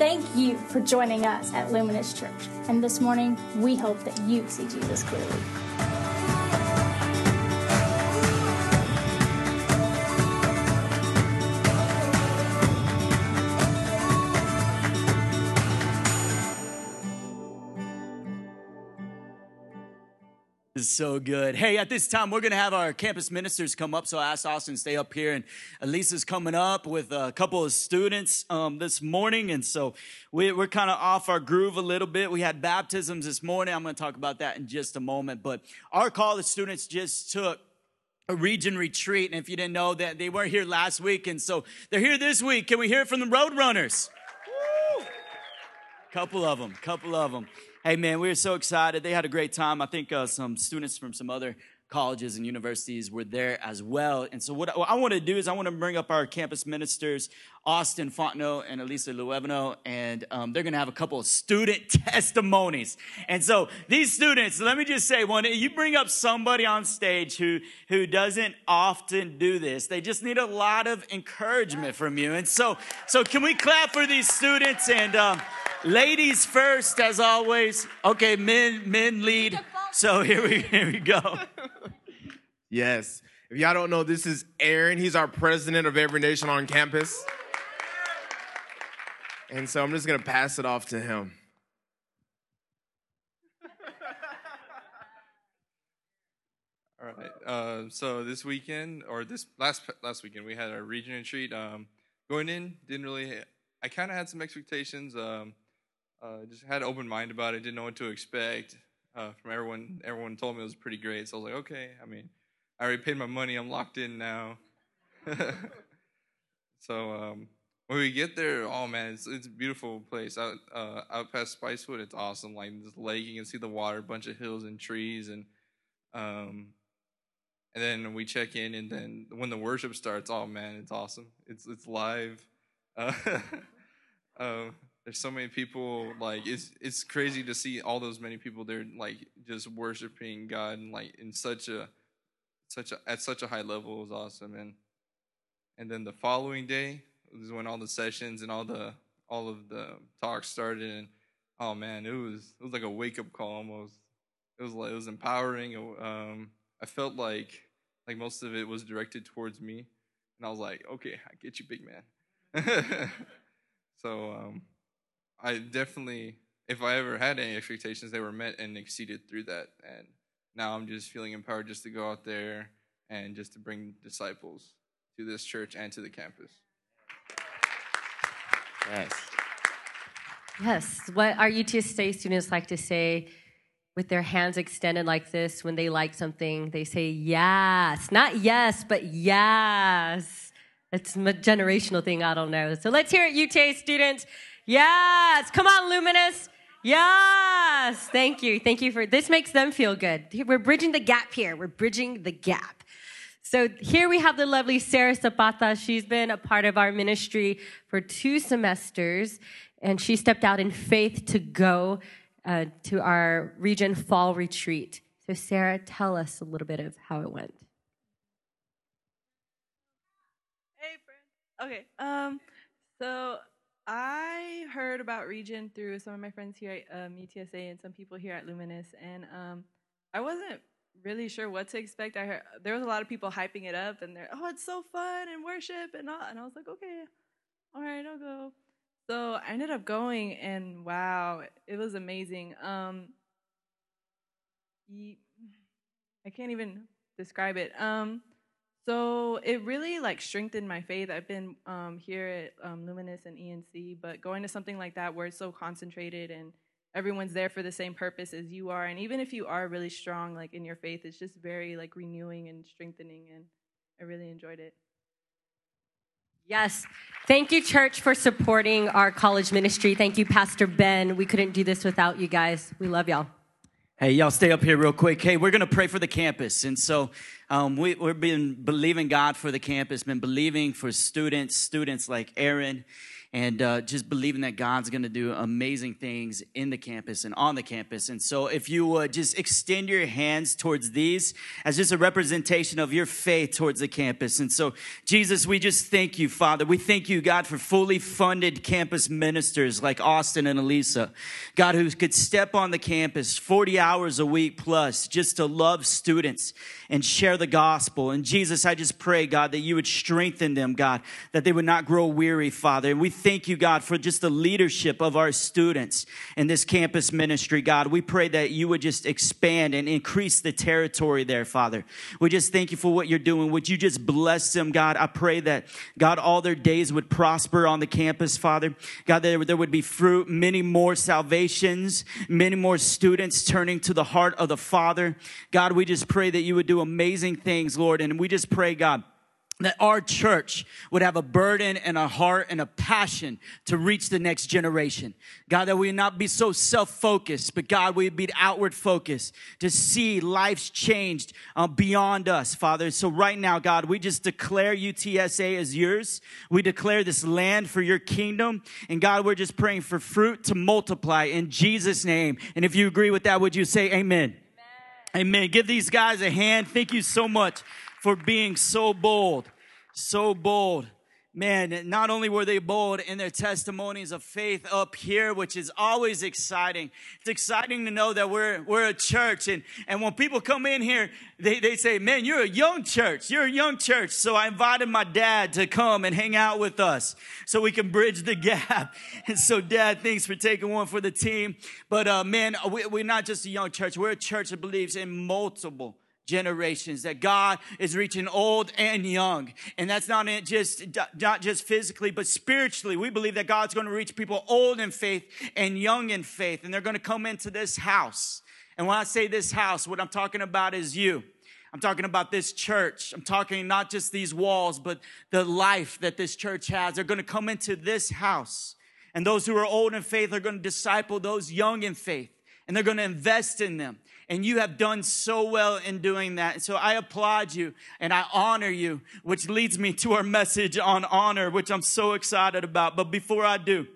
Thank you for joining us at Luminous Church. And this morning, we hope that you see Jesus clearly. So good. Hey, at this time, we're going to have our campus ministers come up. So I asked Austin stay up here. And Elisa's coming up with a couple of students um, this morning. And so we, we're kind of off our groove a little bit. We had baptisms this morning. I'm going to talk about that in just a moment. But our college students just took a region retreat. And if you didn't know that, they weren't here last week. And so they're here this week. Can we hear it from the Roadrunners? A couple of them, couple of them. Hey, man, we were so excited. They had a great time. I think uh, some students from some other colleges and universities were there as well. And so, what, what I want to do is, I want to bring up our campus ministers, Austin Fontenot and Elisa Luevano, and um, they're going to have a couple of student testimonies. And so, these students, let me just say, one, you bring up somebody on stage who who doesn't often do this. They just need a lot of encouragement from you. And so, so can we clap for these students and? Um, Ladies first, as always. Okay, men men lead. So here we here we go. Yes. If y'all don't know, this is Aaron. He's our president of Every Nation on campus. And so I'm just gonna pass it off to him. All right. Uh, so this weekend, or this last last weekend, we had our region retreat. Um, going in, didn't really. I kind of had some expectations. Um, uh, just had an open mind about it. Didn't know what to expect. Uh, from everyone, everyone told me it was pretty great. So I was like, okay. I mean, I already paid my money. I'm locked in now. so um, when we get there, oh man, it's it's a beautiful place out uh, out past Spicewood. It's awesome. Like this lake, you can see the water, a bunch of hills and trees, and um, and then we check in, and then when the worship starts, oh man, it's awesome. It's it's live. Uh, uh, there's so many people like it's it's crazy to see all those many people there like just worshiping God and like in such a such a at such a high level was awesome. And and then the following day was when all the sessions and all the all of the talks started. And oh man it was it was like a wake up call almost. It was like it was empowering. Um I felt like like most of it was directed towards me. And I was like okay I get you big man. So um I definitely, if I ever had any expectations, they were met and exceeded through that. And now I'm just feeling empowered just to go out there and just to bring disciples to this church and to the campus. Yes. Yes. What our UTSA students like to say with their hands extended like this when they like something, they say yes. Not yes, but yes. It's a generational thing, I don't know. So let's hear it, UTA students. Yes. Come on, Luminous. Yes. Thank you. Thank you for this makes them feel good. We're bridging the gap here. We're bridging the gap. So here we have the lovely Sarah Zapata. She's been a part of our ministry for two semesters, and she stepped out in faith to go uh, to our region fall retreat. So, Sarah, tell us a little bit of how it went. Hey, friend. Okay. Um. So I heard about Region through some of my friends here at um, UTSA and some people here at Luminous, and um, I wasn't really sure what to expect. I heard there was a lot of people hyping it up, and they're oh, it's so fun and worship and all, and I was like, okay, all right, I'll go. So I ended up going, and wow, it was amazing. Um, I can't even describe it. Um, so it really like strengthened my faith. I've been um, here at um, Luminous and ENC, but going to something like that where it's so concentrated and everyone's there for the same purpose as you are, and even if you are really strong like in your faith, it's just very like renewing and strengthening, and I really enjoyed it. Yes. Thank you, church, for supporting our college ministry. Thank you, Pastor Ben. We couldn't do this without you guys. We love y'all. Hey, y'all stay up here real quick. Hey, we're going to pray for the campus. And so um, we, we've been believing God for the campus, been believing for students, students like Aaron. And uh, just believing that God's going to do amazing things in the campus and on the campus. And so, if you would just extend your hands towards these as just a representation of your faith towards the campus. And so, Jesus, we just thank you, Father. We thank you, God, for fully funded campus ministers like Austin and Elisa, God, who could step on the campus 40 hours a week plus just to love students and share the gospel. And Jesus, I just pray, God, that you would strengthen them, God, that they would not grow weary, Father. And we thank you, God, for just the leadership of our students in this campus ministry, God. We pray that you would just expand and increase the territory there, Father. We just thank you for what you're doing. Would you just bless them, God? I pray that, God, all their days would prosper on the campus, Father. God, there, there would be fruit, many more salvations, many more students turning to the heart of the Father. God, we just pray that you would do amazing things, Lord. And we just pray, God, that our church would have a burden and a heart and a passion to reach the next generation. God, that we would not be so self-focused, but God, we be outward focused to see lives changed uh, beyond us, Father. So right now, God, we just declare UTSA as yours. We declare this land for your kingdom. And God, we're just praying for fruit to multiply in Jesus' name. And if you agree with that, would you say amen? Amen. amen. Give these guys a hand. Thank you so much for being so bold, so bold. Man, not only were they bold in their testimonies of faith up here, which is always exciting. It's exciting to know that we're, we're a church. And, and when people come in here, they, they say, man, you're a young church. You're a young church. So I invited my dad to come and hang out with us so we can bridge the gap. And so dad, thanks for taking one for the team. But, uh, man, we, we're not just a young church. We're a church that believes in multiple generations that God is reaching old and young. And that's not just, not just physically, but spiritually. We believe that God's going to reach people old in faith and young in faith. And they're going to come into this house. And when I say this house, what I'm talking about is you. I'm talking about this church. I'm talking not just these walls, but the life that this church has. They're going to come into this house. And those who are old in faith are going to disciple those young in faith. And they're going to invest in them. And you have done so well in doing that. And so I applaud you and I honor you, which leads me to our message on honor, which I'm so excited about. But before I do,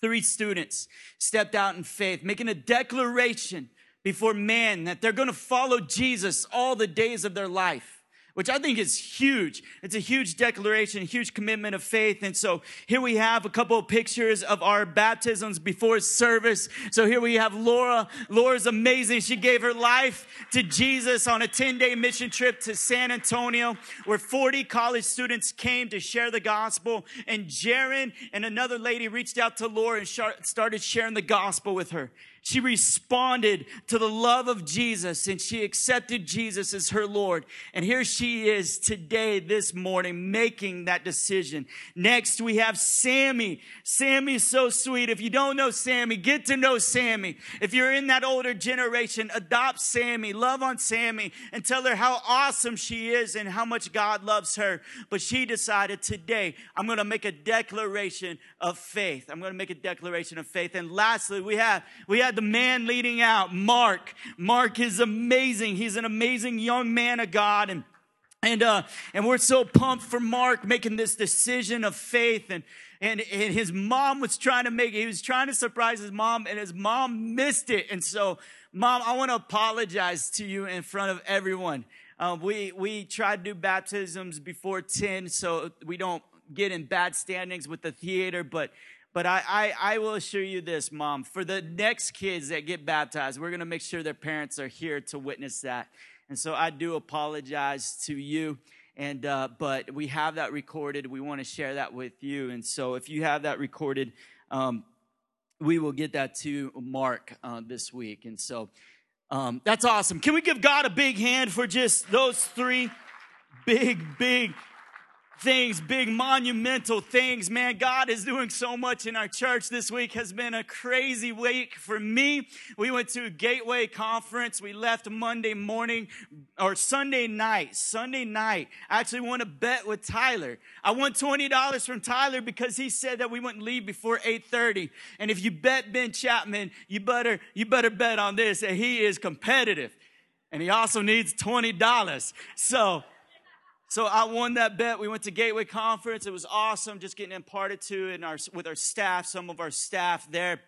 three students stepped out in faith, making a declaration before men that they're going to follow Jesus all the days of their life which I think is huge. It's a huge declaration, a huge commitment of faith. And so here we have a couple of pictures of our baptisms before service. So here we have Laura. Laura's amazing. She gave her life to Jesus on a 10 day mission trip to San Antonio where 40 college students came to share the gospel. And Jaron and another lady reached out to Laura and started sharing the gospel with her. She responded to the love of Jesus and she accepted Jesus as her Lord. And here she is today, this morning, making that decision. Next, we have Sammy. Sammy's so sweet. If you don't know Sammy, get to know Sammy. If you're in that older generation, adopt Sammy, love on Sammy, and tell her how awesome she is and how much God loves her. But she decided today, I'm going to make a declaration of faith. I'm going to make a declaration of faith. And lastly, we have, we have the man leading out, Mark. Mark is amazing. He's an amazing young man of God. And and uh, and we're so pumped for Mark making this decision of faith and and, and his mom was trying to make it. He was trying to surprise his mom, and his mom missed it. And so, mom, I want to apologize to you in front of everyone. Uh, we we try to do baptisms before ten, so we don't get in bad standings with the theater. But but I, I, I, will assure you this, Mom. For the next kids that get baptized, we're going to make sure their parents are here to witness that. And so I do apologize to you. And uh, but we have that recorded. We want to share that with you. And so if you have that recorded, um, we will get that to Mark uh, this week. And so um, that's awesome. Can we give God a big hand for just those three big, big things, big monumental things. Man, God is doing so much in our church. This week has been a crazy week for me. We went to a Gateway conference. We left Monday morning or Sunday night. Sunday night. I actually won a bet with Tyler. I won $20 from Tyler because he said that we wouldn't leave before 8:30. And if you bet Ben Chapman, you better you better bet on this that he is competitive. And he also needs $20. So So I won that bet. We went to Gateway Conference. It was awesome, just getting imparted to in our with our staff, some of our staff there.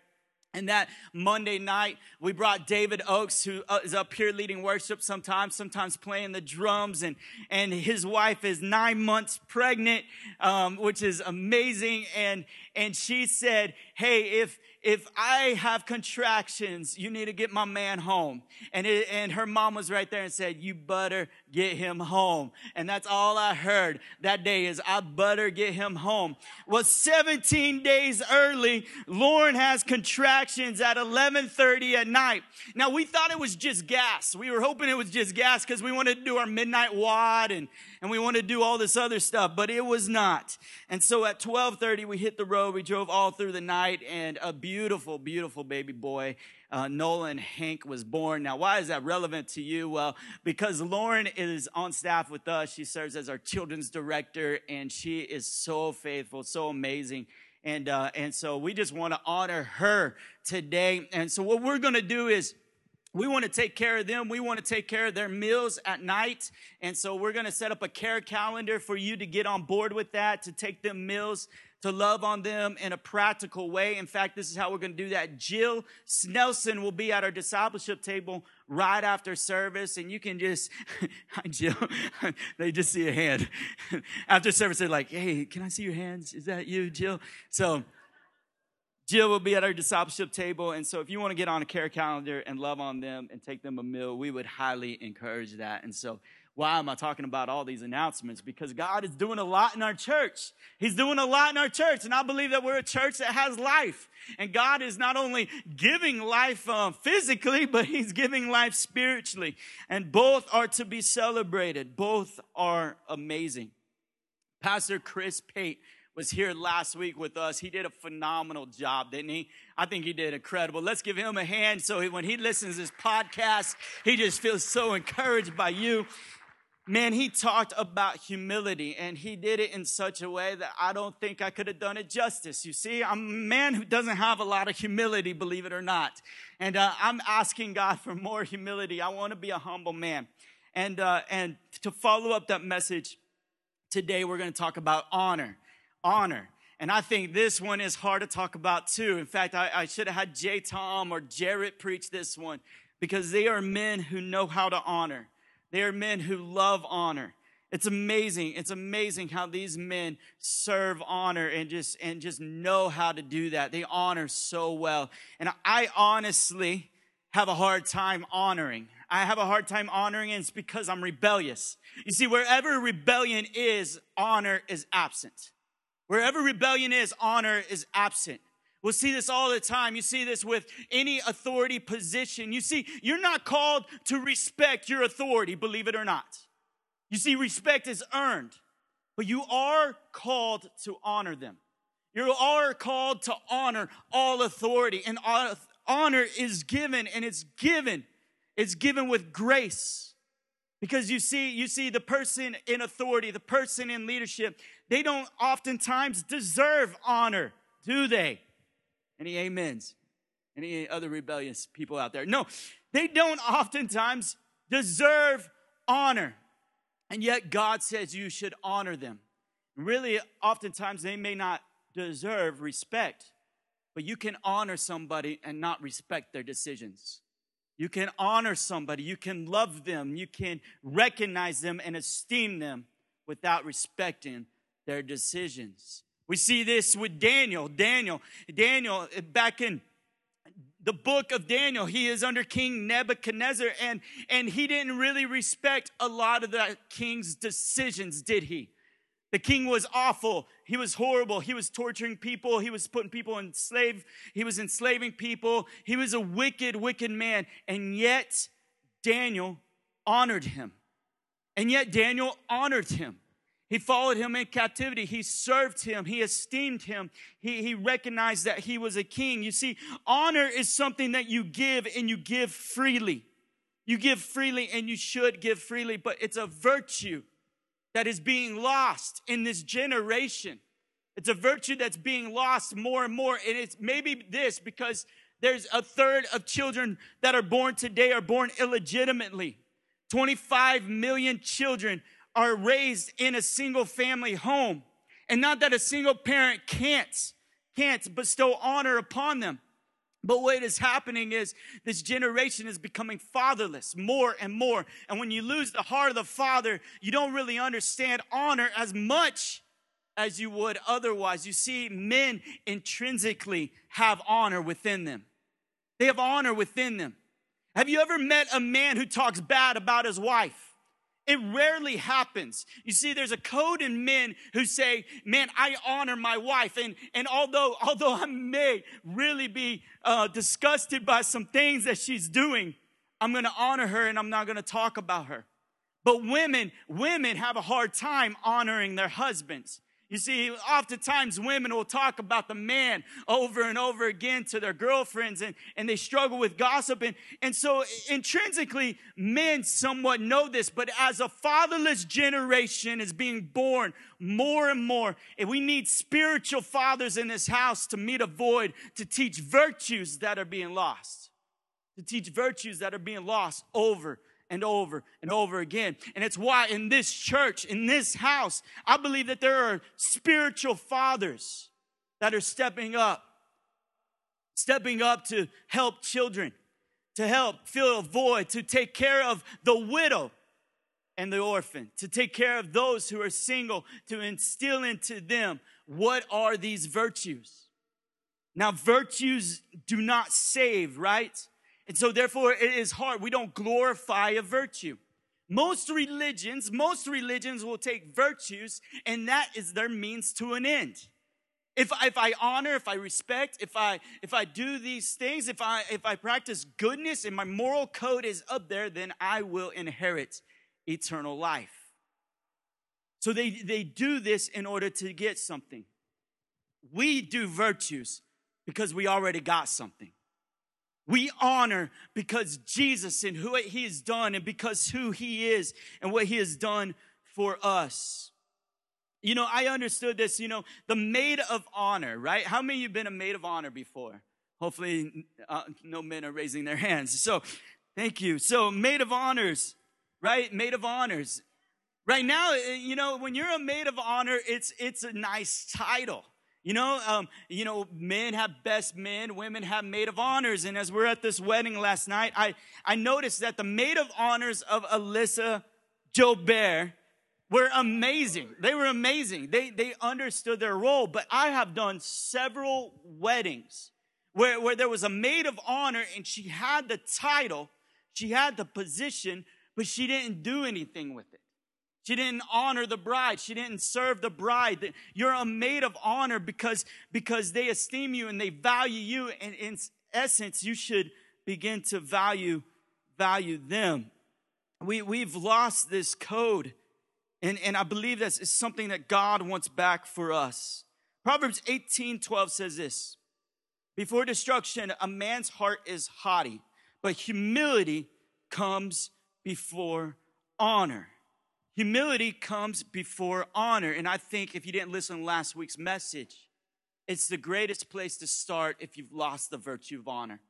And that Monday night, we brought David Oakes, who uh, up here leading worship sometimes, sometimes playing the drums. And, and his wife is nine months pregnant, um, which is amazing. And, and she said, Hey, if, if I have contractions, you need to get my man home. And, it, and her mom was right there and said, you better get him home. And that's all I heard that day is I better get him home. Well, 17 days early, Lauren has contractions at 1130 at night. Now we thought it was just gas. We were hoping it was just gas because we wanted to do our midnight wad and, and we wanted to do all this other stuff, but it was not. And so at 1230, we hit the road. We drove all through the night and a beautiful, beautiful baby boy uh, Nolan Hank was born. Now, why is that relevant to you? Well, because Lauren is on staff with us. She serves as our children's director, and she is so faithful, so amazing. And, uh, and so we just want to honor her today. And so what we're going to do is we want to take care of them. We want to take care of their meals at night. And so we're going to set up a care calendar for you to get on board with that, to take them meals to love on them in a practical way. In fact, this is how we're going to do that. Jill Snelson will be at our discipleship table right after service, and you can just, hi, Jill. they just see a hand. after service, they're like, hey, can I see your hands? Is that you, Jill? So, Jill will be at our discipleship table. And so, if you want to get on a care calendar and love on them and take them a meal, we would highly encourage that. And so, why am I talking about all these announcements? Because God is doing a lot in our church. He's doing a lot in our church. And I believe that we're a church that has life. And God is not only giving life uh, physically, but He's giving life spiritually. And both are to be celebrated. Both are amazing. Pastor Chris Pate was here last week with us. He did a phenomenal job, didn't he? I think he did incredible. Let's give him a hand so when he listens to this podcast, he just feels so encouraged by you man, he talked about humility and he did it in such a way that I don't think I could have done it justice. You see, I'm a man who doesn't have a lot of humility, believe it or not. And uh, I'm asking God for more humility. I want to be a humble man. And, uh, and to follow up that message, today we're going to talk about honor. Honor. And I think this one is hard to talk about too. In fact, I, I should have had J. Tom or Jarrett preach this one because they are men who know how to honor. They are men who love honor. It's amazing. It's amazing how these men serve honor and just and just know how to do that. They honor so well. And I honestly have a hard time honoring. I have a hard time honoring and it's because I'm rebellious. You see, wherever rebellion is, honor is absent. Wherever rebellion is, honor is absent. We'll see this all the time. You see this with any authority position. You see, you're not called to respect your authority, believe it or not. You see, respect is earned, but you are called to honor them. You are called to honor all authority, and honor is given, and it's given. It's given with grace. Because you see, you see, the person in authority, the person in leadership, they don't oftentimes deserve honor, do they? Any amens? Any other rebellious people out there? No, they don't oftentimes deserve honor. And yet God says you should honor them. Really, oftentimes they may not deserve respect, but you can honor somebody and not respect their decisions. You can honor somebody, you can love them, you can recognize them and esteem them without respecting their decisions. We see this with Daniel. Daniel, Daniel, eh, back in the book of Daniel, he is under King Nebuchadnezzar, and, and he didn't really respect a lot of the king's decisions, did he? The king was awful. He was horrible. He was torturing people. He was putting people in slave. He was enslaving people. He was a wicked, wicked man. And yet, Daniel honored him. And yet, Daniel honored him. He followed him in captivity. He served him. He esteemed him. He, he recognized that he was a king. You see, honor is something that you give and you give freely. You give freely and you should give freely, but it's a virtue that is being lost in this generation. It's a virtue that's being lost more and more. And it's maybe this because there's a third of children that are born today are born illegitimately. 25 million children are raised in a single family home. And not that a single parent can't, can't bestow honor upon them. But what is happening is this generation is becoming fatherless more and more. And when you lose the heart of the father, you don't really understand honor as much as you would otherwise. You see, men intrinsically have honor within them, they have honor within them. Have you ever met a man who talks bad about his wife? It rarely happens. You see, there's a code in men who say, man, I honor my wife. And, and although, although I may really be uh, disgusted by some things that she's doing, I'm going to honor her and I'm not going to talk about her. But women, women have a hard time honoring their husbands. You see, oftentimes women will talk about the man over and over again to their girlfriends and, and they struggle with gossip. And, and so intrinsically, men somewhat know this, but as a fatherless generation is being born more and more, and we need spiritual fathers in this house to meet a void, to teach virtues that are being lost, to teach virtues that are being lost over and over and over again. And it's why in this church, in this house, I believe that there are spiritual fathers that are stepping up, stepping up to help children, to help fill a void, to take care of the widow and the orphan, to take care of those who are single, to instill into them what are these virtues. Now, virtues do not save, right? And so, therefore, it is hard. We don't glorify a virtue. Most religions, most religions will take virtues, and that is their means to an end. If, if I honor, if I respect, if I if I do these things, if I if I practice goodness and my moral code is up there, then I will inherit eternal life. So they, they do this in order to get something. We do virtues because we already got something. We honor because Jesus and who he has done and because who he is and what he has done for us. You know, I understood this, you know, the maid of honor, right? How many of you have been a maid of honor before? Hopefully, uh, no men are raising their hands. So, thank you. So, maid of honors, right? Maid of honors. Right now, eh, you know, when you're a maid of honor, it's it's a nice title. You know, um, you know, men have best men, women have maid of honors. And as we're at this wedding last night, I, I noticed that the maid of honors of Alyssa Jobert were amazing. They were amazing. They, they understood their role. But I have done several weddings where, where there was a maid of honor and she had the title, she had the position, but she didn't do anything with it. She didn't honor the bride. She didn't serve the bride. You're a maid of honor because, because they esteem you and they value you. And in essence, you should begin to value, value them. We, we've lost this code. And, and I believe this is something that God wants back for us. Proverbs 18 12 says this Before destruction, a man's heart is haughty, but humility comes before honor. Humility comes before honor. And I think if you didn't listen to last week's message, it's the greatest place to start if you've lost the virtue of honor.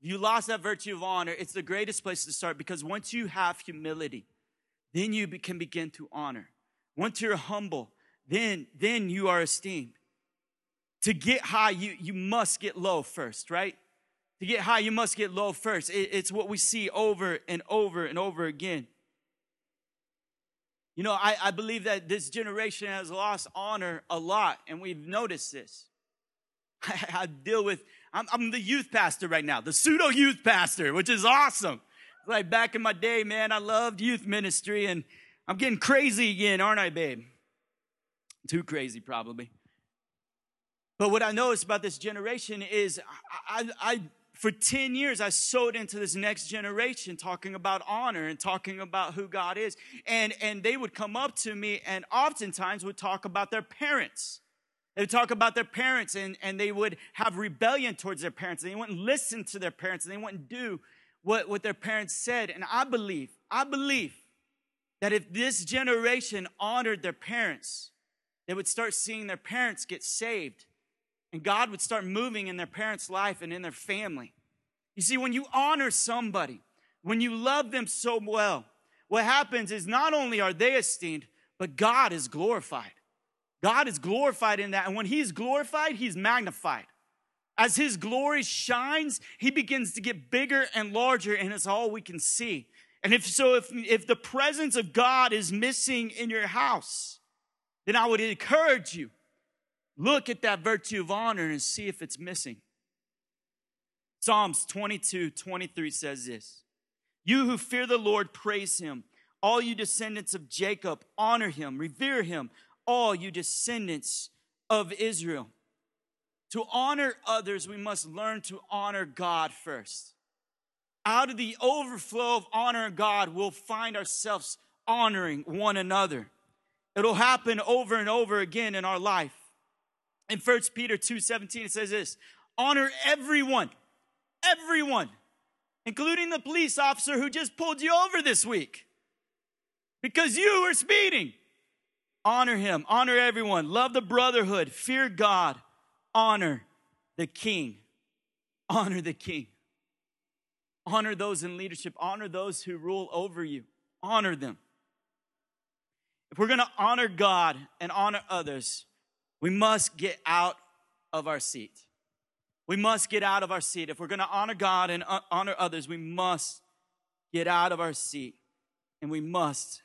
If you lost that virtue of honor, it's the greatest place to start because once you have humility, then you can begin to honor. Once you're humble, then, then you are esteemed. To get high, you, you must get low first, right? To get high, you must get low first. It, it's what we see over and over and over again. You know, I, I believe that this generation has lost honor a lot, and we've noticed this. I, I deal with, I'm, I'm, the youth pastor right now, the pseudo youth pastor, which is awesome. Like back in my day, man, I loved youth ministry, and I'm getting crazy again, aren't I, babe? Too crazy, probably. But what I notice about this generation is I, I, I for 10 years, I sowed into this next generation talking about honor and talking about who God is. And, and they would come up to me and oftentimes would talk about their parents. They would talk about their parents and, and they would have rebellion towards their parents. They wouldn't listen to their parents and they wouldn't do what, what their parents said. And I believe, I believe that if this generation honored their parents, they would start seeing their parents get saved and God would start moving in their parents' life and in their family. You see, when you honor somebody, when you love them so well, what happens is not only are they esteemed, but God is glorified. God is glorified in that. And when He's glorified, He's magnified. As His glory shines, He begins to get bigger and larger, and it's all we can see. And if so, if, if the presence of God is missing in your house, then I would encourage you look at that virtue of honor and see if it's missing. Psalms 22 23 says this You who fear the Lord, praise him. All you descendants of Jacob, honor him, revere him. All you descendants of Israel. To honor others, we must learn to honor God first. Out of the overflow of honoring God, we'll find ourselves honoring one another. It'll happen over and over again in our life. In 1 Peter 2 17, it says this honor everyone, everyone, including the police officer who just pulled you over this week because you were speeding. Honor him, honor everyone, love the brotherhood, fear God, honor the king. Honor the king. Honor those in leadership, honor those who rule over you, honor them. If we're going to honor God and honor others, we must get out of our seat. We must get out of our seat. If we're going to honor God and uh, honor others, we must get out of our seat and we must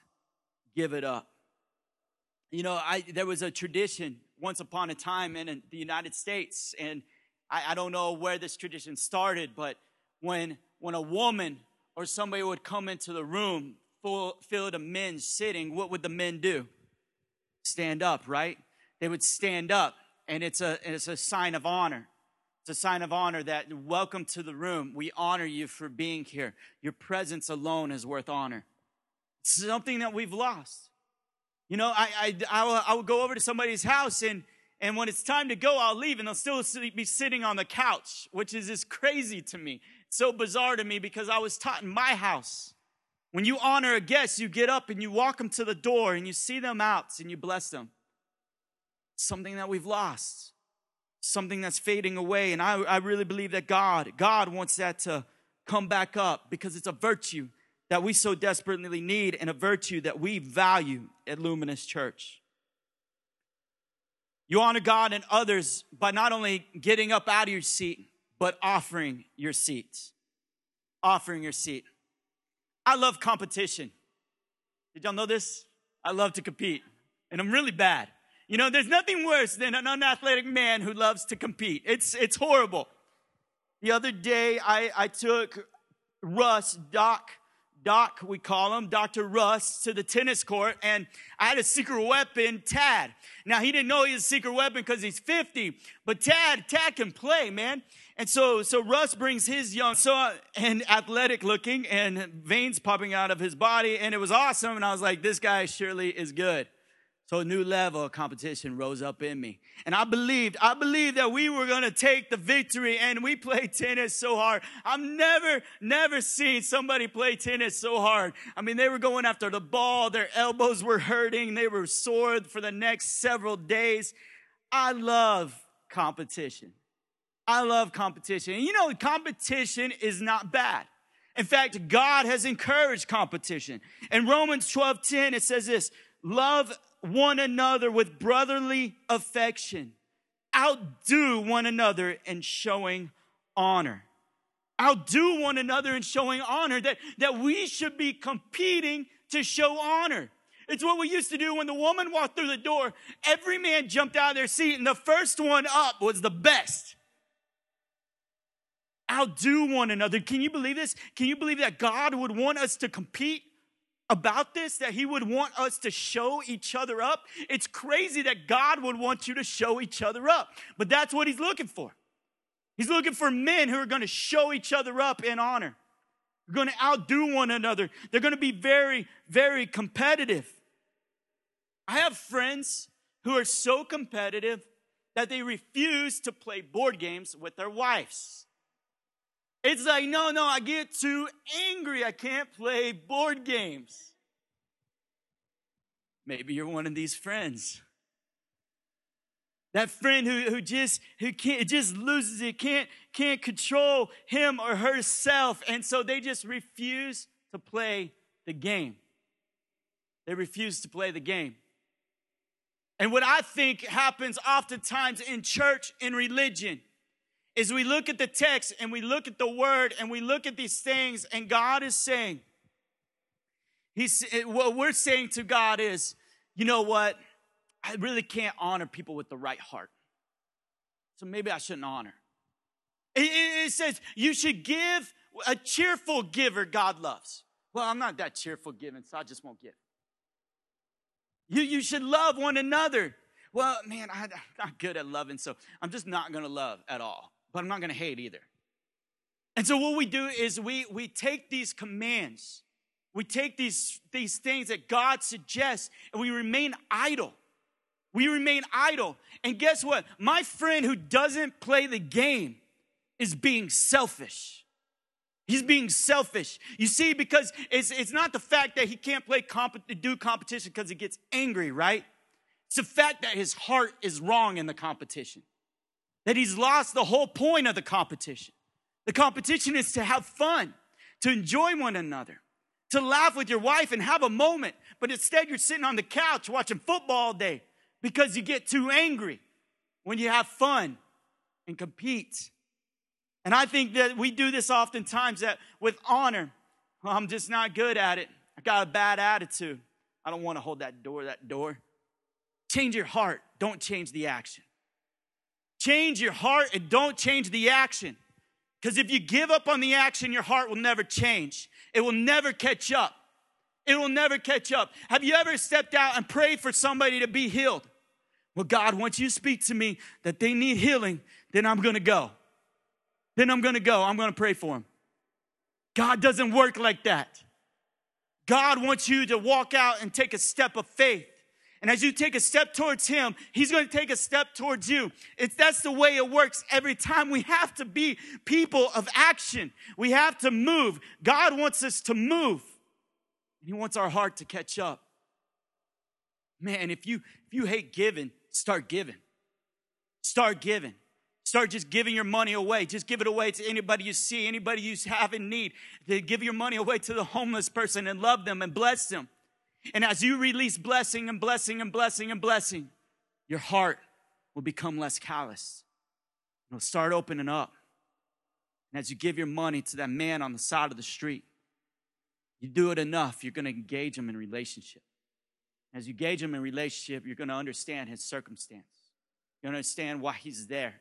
give it up. You know, I, there was a tradition once upon a time in the United States, and I, I don't know where this tradition started, but when, when a woman or somebody would come into the room full, filled of men sitting, what would the men do? Stand up, right? They would stand up, and it's a, it's a sign of honor. It's a sign of honor that welcome to the room. We honor you for being here. Your presence alone is worth honor. It's something that we've lost. You know, I, I, I, will, I will go over to somebody's house and, and when it's time to go, I'll leave and they'll still be sitting on the couch, which is just crazy to me. It's so bizarre to me because I was taught in my house. When you honor a guest, you get up and you walk them to the door and you see them out and you bless them. Something that we've lost, something that's fading away. And I, I really believe that God, God wants that to come back up because it's a virtue that we so desperately need and a virtue that we value at Luminous Church. You honor God and others by not only getting up out of your seat, but offering your seat. Offering your seat. I love competition. Did y'all know this? I love to compete, and I'm really bad. You know, there's nothing worse than an unathletic man who loves to compete. It's, it's horrible. The other day, I, I took Russ, Doc, Doc, we call him, Dr. Russ, to the tennis court, and I had a secret weapon, Tad. Now, he didn't know he was a secret weapon because he's 50, but Tad, Tad can play, man. And so, so Russ brings his young, so, and athletic looking, and veins popping out of his body, and it was awesome, and I was like, this guy surely is good. So a new level of competition rose up in me. And I believed, I believed that we were going to take the victory and we played tennis so hard. I've never, never seen somebody play tennis so hard. I mean, they were going after the ball. Their elbows were hurting. They were sore for the next several days. I love competition. I love competition. And you know, competition is not bad. In fact, God has encouraged competition. In Romans 12, 10, it says this, love one another with brotherly affection. Outdo one another in showing honor. Outdo one another in showing honor, that, that we should be competing to show honor. It's what we used to do when the woman walked through the door. Every man jumped out of their seat, and the first one up was the best. Outdo one another. Can you believe this? Can you believe that God would want us to compete? About this that he would want us to show each other up. It's crazy that God would want you to show each other up, but that's what he's looking for. He's looking for men who are going to show each other up in honor. They're going to outdo one another. They're going to be very, very competitive. I have friends who are so competitive that they refuse to play board games with their wives. It's like, no, no, I get too angry. I can't play board games. Maybe you're one of these friends. That friend who, who just who can't just loses it, can't can't control him or herself, and so they just refuse to play the game. They refuse to play the game. And what I think happens oftentimes in church, in religion, is we look at the text and we look at the word and we look at these things, and God is saying, He's what we're saying to God is, you know what? I really can't honor people with the right heart. So maybe I shouldn't honor. It, says you should give a cheerful giver God loves. Well, I'm not that cheerful giving, so I just won't give. You, you should love one another. Well, man, I, am not good at loving, so I'm just not going to love at all but I'm not going to hate either. And so what we do is we we take these commands, we take these these things that God suggests, and we remain idle. We remain idle. And guess what? My friend who doesn't play the game is being selfish. He's being selfish. You see, because it's, it's not the fact that he can't play comp- do competition because he gets angry, right? It's the fact that his heart is wrong in the competition that he's lost the whole point of the competition. The competition is to have fun, to enjoy one another, to laugh with your wife and have a moment. But instead, you're sitting on the couch watching football all day because you get too angry when you have fun and compete. And I think that we do this oftentimes that with honor, well, I'm just not good at it. I got a bad attitude. I don't want to hold that door, that door. Change your heart, don't change the action. Change your heart and don't change the action. Because if you give up on the action, your heart will never change. It will never catch up. It will never catch up. Have you ever stepped out and prayed for somebody to be healed? Well, God, once you speak to me that they need healing, then I'm going to go. Then I'm going to go. I'm going to pray for them. God doesn't work like that. God wants you to walk out and take a step of faith. And as you take a step towards him, he's going to take a step towards you. It's that's the way it works every time. We have to be people of action. We have to move. God wants us to move. And He wants our heart to catch up. Man, if you if you hate giving, start giving. Start giving. Start just giving your money away. Just give it away to anybody you see, anybody you have in need. To give your money away to the homeless person and love them and bless them. And as you release blessing and blessing and blessing and blessing, your heart will become less callous. It'll start opening up. And as you give your money to that man on the side of the street, you do it enough, you're going to engage him in relationship. As you engage him in relationship, you're going to understand his circumstance. You're going to understand why he's there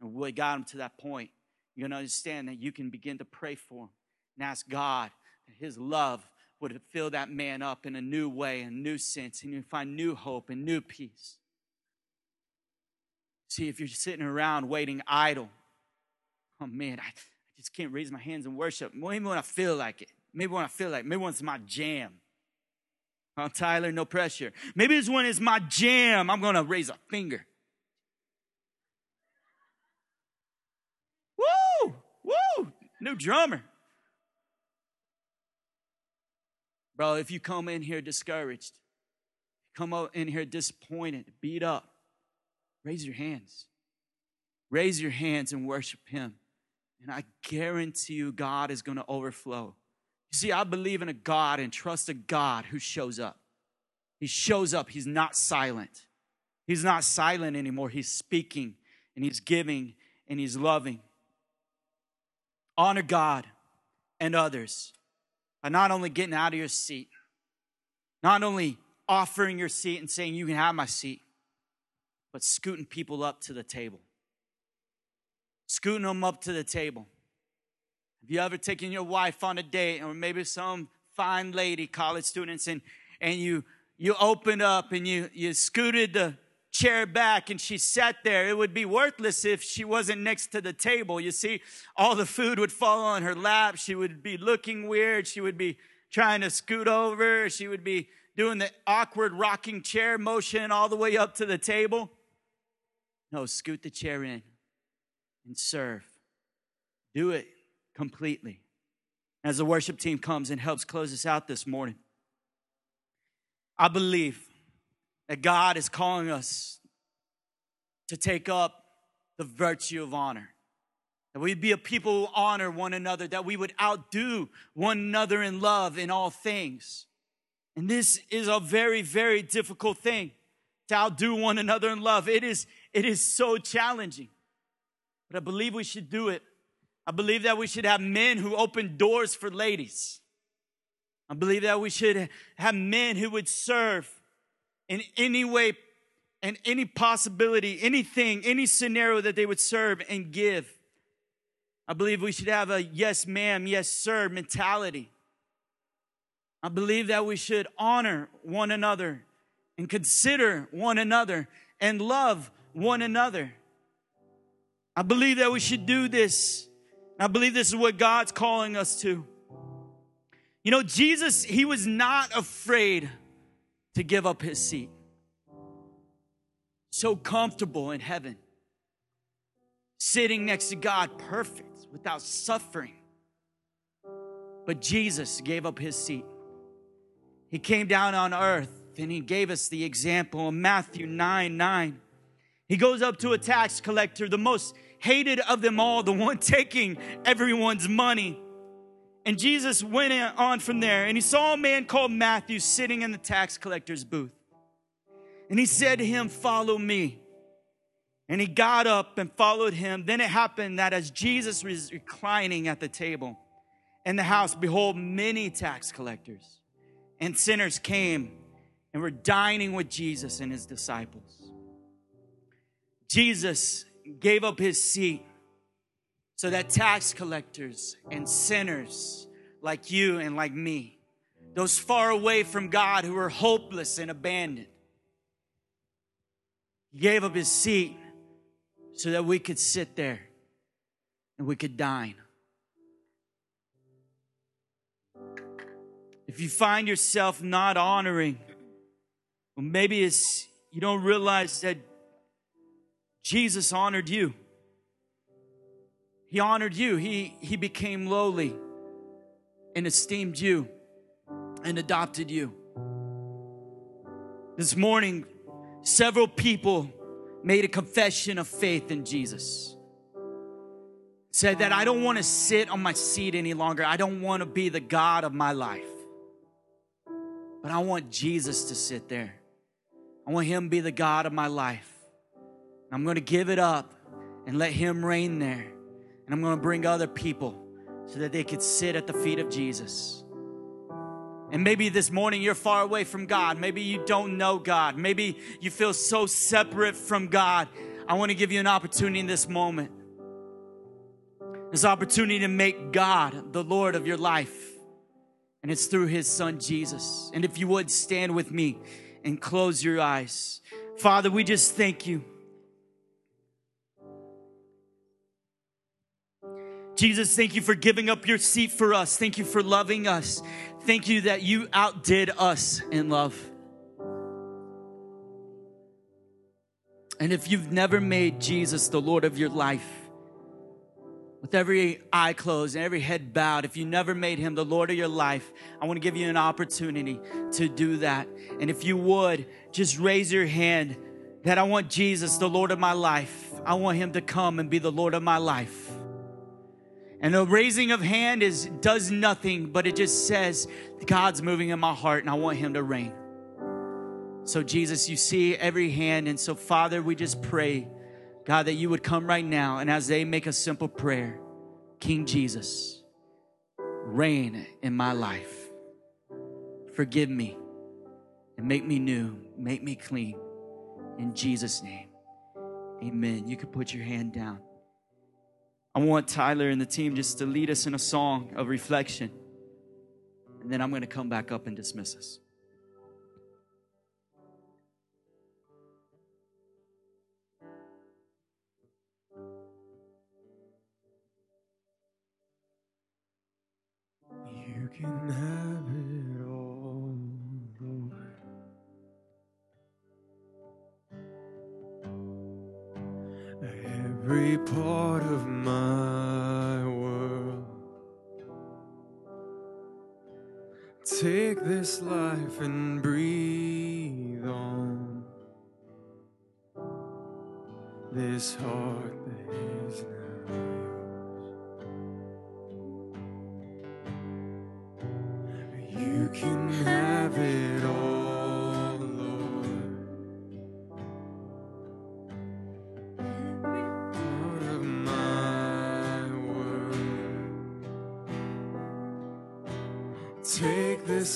and what got him to that point. You're going to understand that you can begin to pray for him and ask God that his love would fill that man up in a new way, a new sense, and you find new hope and new peace. See, if you're sitting around waiting idle, oh man, I, I just can't raise my hands and worship. Maybe when I feel like it. Maybe when I feel like it. Maybe when it's my jam. Oh, Tyler, no pressure. Maybe it's when it's my jam, I'm going to raise a finger. Woo! Woo! New drummer. Bro, if you come in here discouraged, come in here disappointed, beat up, raise your hands. Raise your hands and worship Him. And I guarantee you, God is going to overflow. You see, I believe in a God and trust a God who shows up. He shows up, He's not silent. He's not silent anymore. He's speaking and He's giving and He's loving. Honor God and others by not only getting out of your seat, not only offering your seat and saying, You can have my seat, but scooting people up to the table. Scooting them up to the table. Have you ever taken your wife on a date or maybe some fine lady, college students, and, and you, you opened up and you, you scooted the chair back and she sat there. It would be worthless if she wasn't next to the table. You see, all the food would fall on her lap. She would be looking weird. She would be trying to scoot over. She would be doing the awkward rocking chair motion all the way up to the table. No, scoot the chair in and serve. Do it completely. As the worship team comes and helps close us out this morning, I believe that God is calling us to take up the virtue of honor. That we'd be a people who honor one another, that we would outdo one another in love in all things. And this is a very, very difficult thing to outdo one another in love. It is, it is so challenging. But I believe we should do it. I believe that we should have men who open doors for ladies. I believe that we should have men who would serve in any way and any possibility, anything, any scenario that they would serve and give. I believe we should have a yes, ma'am, yes, sir mentality. I believe that we should honor one another and consider one another and love one another. I believe that we should do this. I believe this is what God's calling us to. You know, Jesus, he was not afraid to give up his seat. So comfortable in heaven, sitting next to God, perfect, without suffering. But Jesus gave up his seat. He came down on earth and he gave us the example in Matthew 9 9. He goes up to a tax collector, the most hated of them all, the one taking everyone's money. And Jesus went on from there and he saw a man called Matthew sitting in the tax collector's booth. And he said to him, Follow me. And he got up and followed him. Then it happened that as Jesus was reclining at the table in the house, behold, many tax collectors and sinners came and were dining with Jesus and his disciples. Jesus gave up his seat so that tax collectors and sinners like you and like me, those far away from God who are hopeless and abandoned, he gave up his seat so that we could sit there and we could dine. If you find yourself not honoring, well, maybe it's you don't realize that Jesus honored you. He honored you. He, he became lowly and esteemed you and adopted you. This morning, several people made a confession of faith in Jesus. Said that I don't want to sit on my seat any longer. I don't want to be the God of my life. But I want Jesus to sit there. I want Him to be the God of my life. I'm going to give it up and let Him reign there. And I'm going to bring other people so that they could sit at the feet of Jesus. And maybe this morning you're far away from God. Maybe you don't know God. Maybe you feel so separate from God. I want to give you an opportunity in this moment. This opportunity to make God the Lord of your life. And it's through his son Jesus. And if you would stand with me and close your eyes. Father, we just thank you. Jesus, thank you for giving up your seat for us. Thank you for loving us. Thank you that you outdid us in love. And if you've never made Jesus the Lord of your life, with every eye closed and every head bowed, if you never made him the Lord of your life, I want to give you an opportunity to do that. And if you would, just raise your hand that I want Jesus, the Lord of my life. I want him to come and be the Lord of my life. And the raising of hand is does nothing, but it just says God's moving in my heart and I want him to reign. So Jesus, you see every hand and so Father, we just pray God that you would come right now and as they make a simple prayer, King Jesus, reign in my life. Forgive me and make me new, make me clean. In Jesus name. Amen. You can put your hand down. I want Tyler and the team just to lead us in a song of reflection. And then I'm going to come back up and dismiss us. You can have it Every part of my world. Take this life and breathe on this heart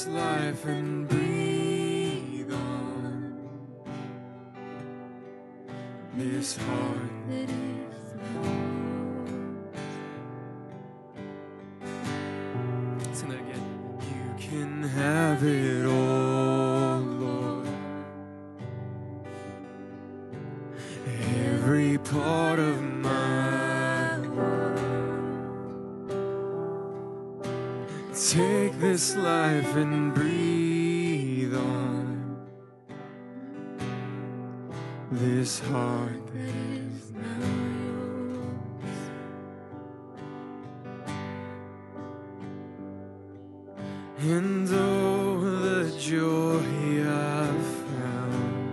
life and breathe on. This heart that is this life and breathe on this heart that is now yours. And oh, the joy I found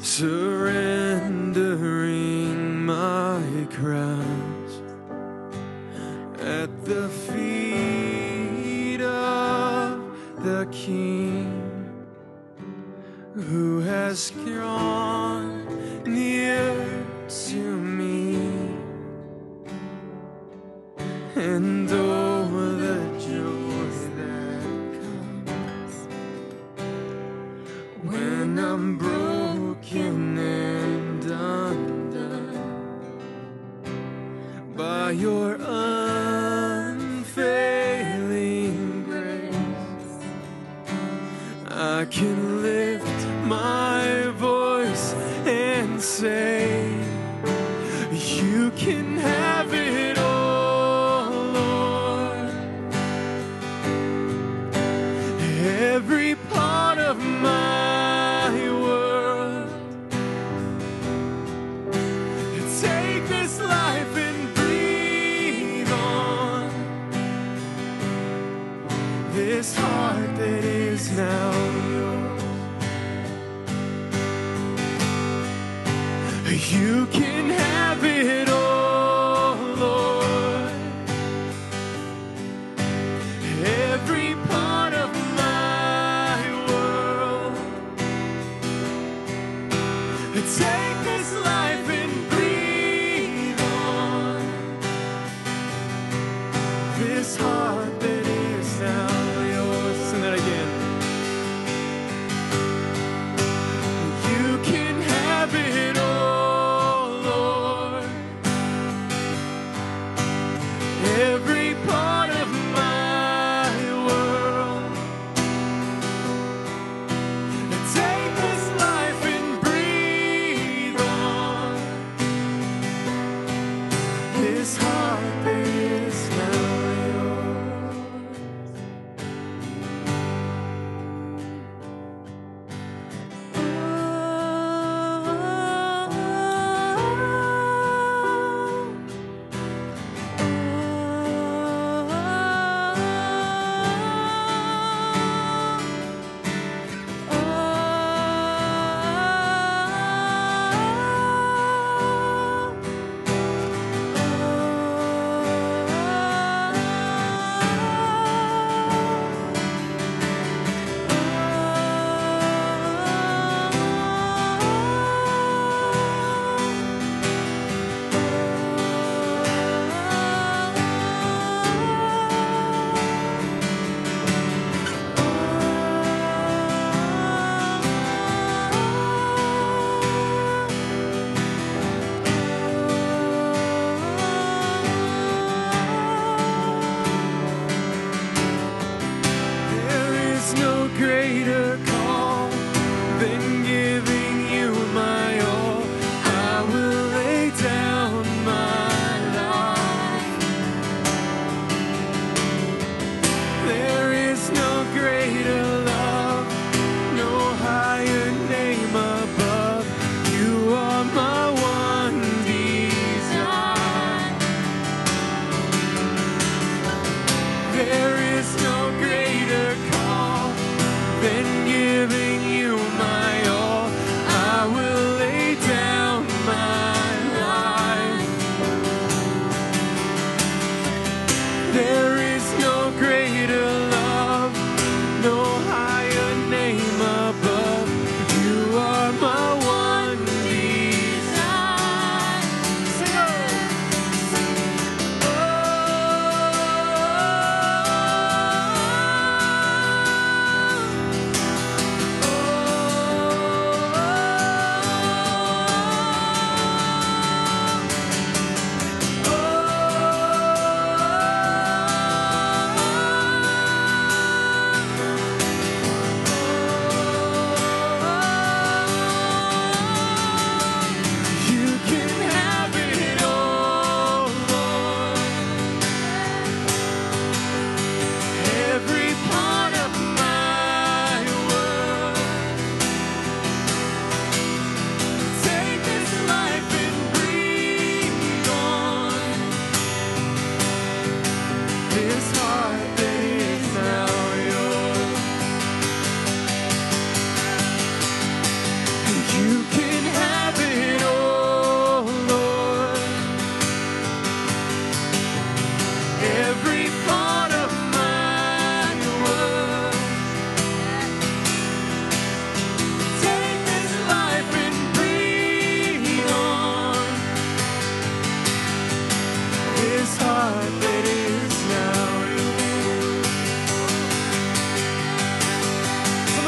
surrendering my crown at the feet the King who has gone near. say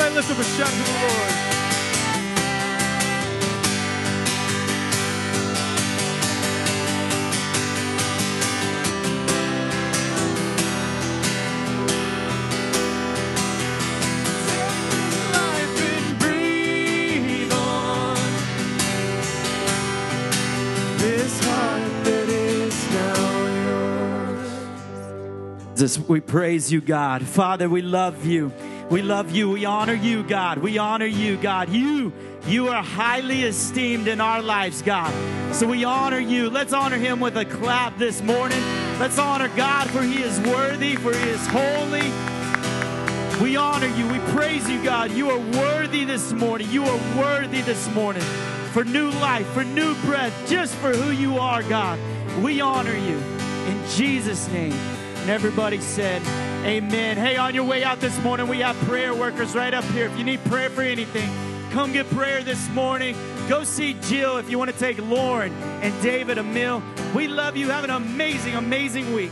Somebody lift up a shout to the Lord. life and breathe on this heart that is now yours. We praise you, God. Father, we love you. We love you. We honor you, God. We honor you, God. You, you are highly esteemed in our lives, God. So we honor you. Let's honor him with a clap this morning. Let's honor God for he is worthy, for he is holy. We honor you. We praise you, God. You are worthy this morning. You are worthy this morning for new life, for new breath, just for who you are, God. We honor you in Jesus' name. And everybody said, Amen. Hey, on your way out this morning, we have prayer workers right up here. If you need prayer for anything, come get prayer this morning. Go see Jill if you want to take Lauren and David a meal. We love you. Have an amazing, amazing week.